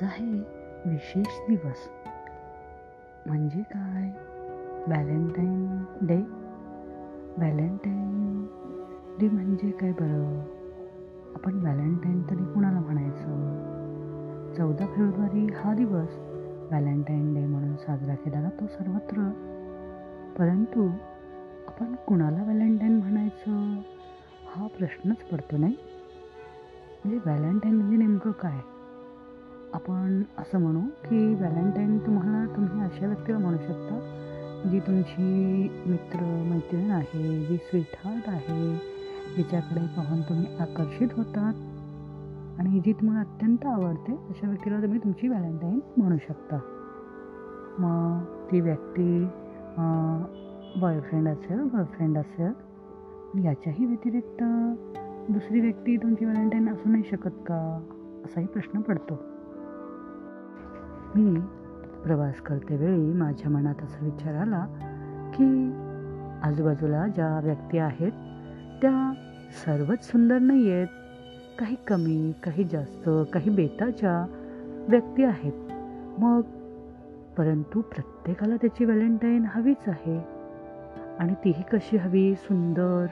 आज आहे विशेष दिवस म्हणजे काय? Valentine day? व्हॅलेंटाईन डे म्हणजे काय बरं? आपण व्हॅलेंटाईन तरी कुणाला म्हणायचं? चौदा फेब्रुवारी हा दिवस व्हॅलेंटाईन डे म्हणून साजरा केला जातो सर्वत्र. परंतु आपण कुणाला व्हॅलेंटाईन म्हणायचं? हा प्रश्नच पडतो नाही? म्हणजे व्हॅलेंटाईन म्हणजे नेमकं काय? आपण असं म्हणू की व्हॅलेंटाईन तुम्हाला तुम्ही अशा व्यक्तीला म्हणू शकता जी तुमची मित्र मैत्रीण आहे जी स्वीटहार्ट आहे जिच्याकडे पाहून तुम्ही आकर्षित होतात आणि जी तुम्हाला अत्यंत आवडते अशा व्यक्तीला तुम्ही तुमची व्हॅलेंटाईन म्हणू शकता. मग ती व्यक्ती बॉयफ्रेंड असेल गर्लफ्रेंड असेल याच्याही व्यतिरिक्त दुसरी व्यक्ती तुमची व्हॅलेंटाईन असू नाही शकत का? असाही प्रश्न पडतो. मी प्रवास करतेवेळी माझ्या मनात असा विचार आला की आजूबाजूला ज्या व्यक्ती आहेत त्या सर्वच सुंदर नाही आहेत काही कमी काही जास्त काही बेताच्या व्यक्ती आहेत. मग परंतु प्रत्येकाला त्याची व्हॅलेंटाईन हवीच आहे. आणि तीही कशी हवी? सुंदर.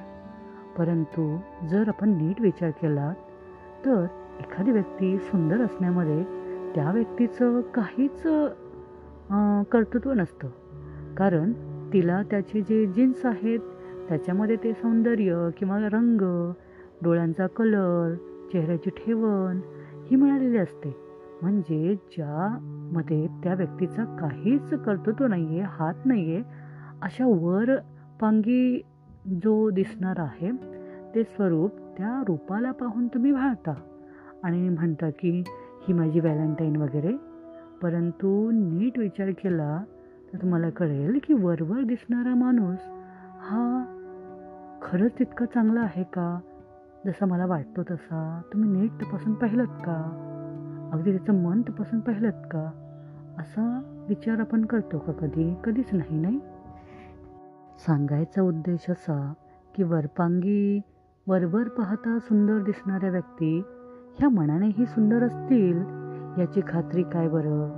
परंतु जर आपण नीट विचार केला तर एखादी व्यक्ती सुंदर असण्यामध्ये त्या व्यक्तीचं काहीच कर्तृत्व नसतं. कारण तिला त्याचे जे जीन्स आहेत त्याच्यामध्ये ते सौंदर्य किंवा रंग डोळ्यांचा कलर चेहऱ्याची ठेवण ही मिळालेली असते. म्हणजे ज्यामध्ये त्या व्यक्तीचा काहीच कर्तृत्व नाही आहे हात नाही आहे अशा वर पांगी जो दिसणार आहे ते स्वरूप त्या रूपाला पाहून तुम्ही भाळता आणि म्हणता की ही माझी व्हॅलेंटाईन वगैरे. परंतु नीट विचार केला तर तुम्हाला कळेल की वरवर दिसणारा माणूस हा खरंच तितका चांगला आहे का? जसा मला वाटतो तसा. तुम्ही नीट तपासून पाहिलं का? अगदी त्याचं मन तपासून पाहिलं का? असा विचार आपण करतो का कधी? कधीच नाही नाही? सांगायचा उद्देश असा की वरपांगी वरवर पाहता सुंदर दिसणाऱ्या व्यक्ती ह्या मनानेही सुंदर असतील याची खात्री काय बरं?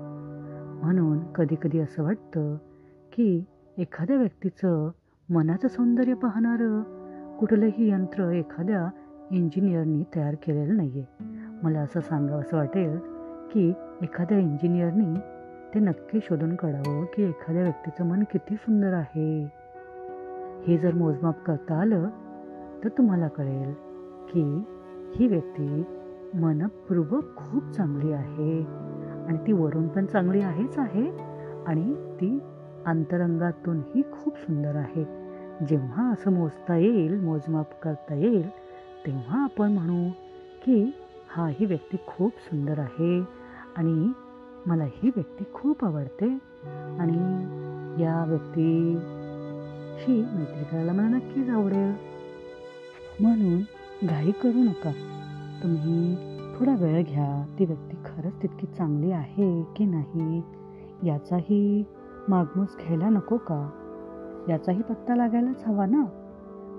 म्हणून कधीकधी असं वाटतं की एखाद्या व्यक्तीचं मनाचं सौंदर्य पाहणारं कुठलंही यंत्र एखाद्या इंजिनियरनी तयार केलेलं नाही आहे मला असं सांगावं असं वाटेल की एखाद्या इंजिनियरनी ते नक्की शोधून काढावं की एखाद्या व्यक्तीचं मन किती सुंदर आहे. हे जर मोजमाप करता आलं तर तुम्हाला कळेल की ही व्यक्ती मनपूर्वक खूप चांगली आहे. आणि ती वरून पण चांगली आहेच आहे. आणि ती अंतरंगातूनही खूप सुंदर आहे. जेव्हा असं मोजता येईल मोजमाप करता येईल तेव्हा आपण म्हणू की हा ही व्यक्ती खूप सुंदर आहे. आणि मला ही व्यक्ती खूप आवडते. आणि या व्यक्तीशी मैत्री करायला मला नक्कीच आवडेल. म्हणून घाई करू नका. तुम्ही थोडा वेळ घ्या. ती व्यक्ती खरंच तितकी चांगली आहे की नाही? याचाही मागमूस घ्यायला नको का? याचाही पत्ता लागायलाच हवा ना?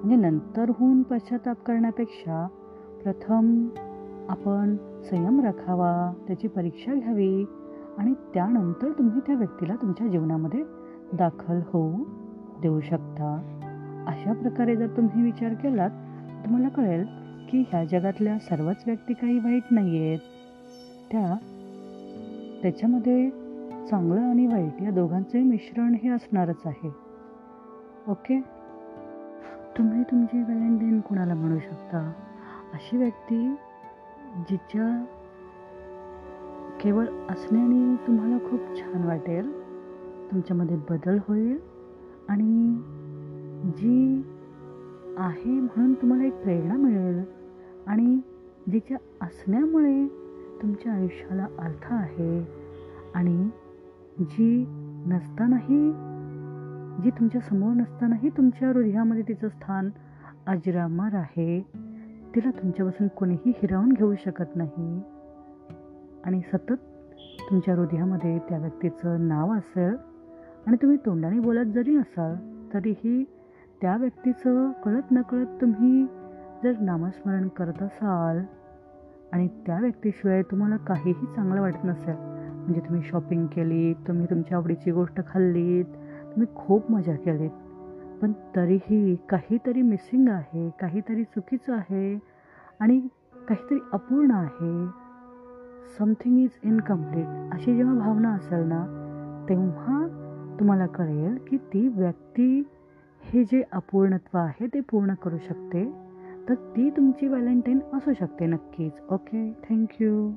म्हणजे नंतरहून पश्चाताप करण्यापेक्षा प्रथम आपण संयम राखावा त्याची परीक्षा घ्यावी आणि त्यानंतर तुम्ही त्या व्यक्तीला तुमच्या जीवनामध्ये दाखल होऊ देऊ शकता. अशा प्रकारे जर तुम्ही विचार केलात तुम्हाला कळेल की ह्या जगातल्या सर्वच व्यक्ती काही वाईट नाही आहेत त्या त्याच्यामध्ये चांगलं आणि वाईट या दोघांचंही मिश्रण हे असणारच आहे. ओके? तुम्ही तुमची व्हॅलेंटाईन कुणाला म्हणू शकता? अशी व्यक्ती जिच्या केवळ असण्याने तुम्हाला खूप छान वाटेल तुमच्यामध्ये बदल होईल आणि जी आहे म्हणून तुम्हाला एक प्रेरणा मिळेल. आणि जिच्या असण्यामुळे तुमच्या आयुष्याला अर्थ आहे आणि जी नसतानाही जी तुमच्यासमोर नसतानाही तुमच्या हृदयामध्ये तिचं स्थान अजरामर आहे तिला तुमच्यापासून कोणीही हिरावून घेऊ शकत नाही. आणि सतत तुमच्या हृदयामध्ये त्या व्यक्तीचं नाव असेल आणि तुम्ही तोंडाने बोलत जरी असाल तरीही त्या व्यक्तीचं कळत नकळत तुम्ही जर नामस्मरण करत असाल आणि त्या व्यक्तीशिवाय तुम्हाला काहीही चांगलं वाटत नसेल म्हणजे तुम्ही शॉपिंग केली तुम्ही तुमच्या आवडीची गोष्ट खाल्लीत तुम्ही खूप मजा केलीत पण तरीही काहीतरी मिसिंग आहे काहीतरी चुकीचं आहे आणि काहीतरी अपूर्ण आहे. समथिंग इज इनकम्प्लीट अशी जेव्हा भावना असेल ना तेव्हा तुम्हाला कळेल की ती व्यक्ती हे जे अपूर्णत्व आहे ते पूर्ण करू शकते तर ती तुमची व्हॅलेंटाईन असू शकते नक्कीच. Okay thank you.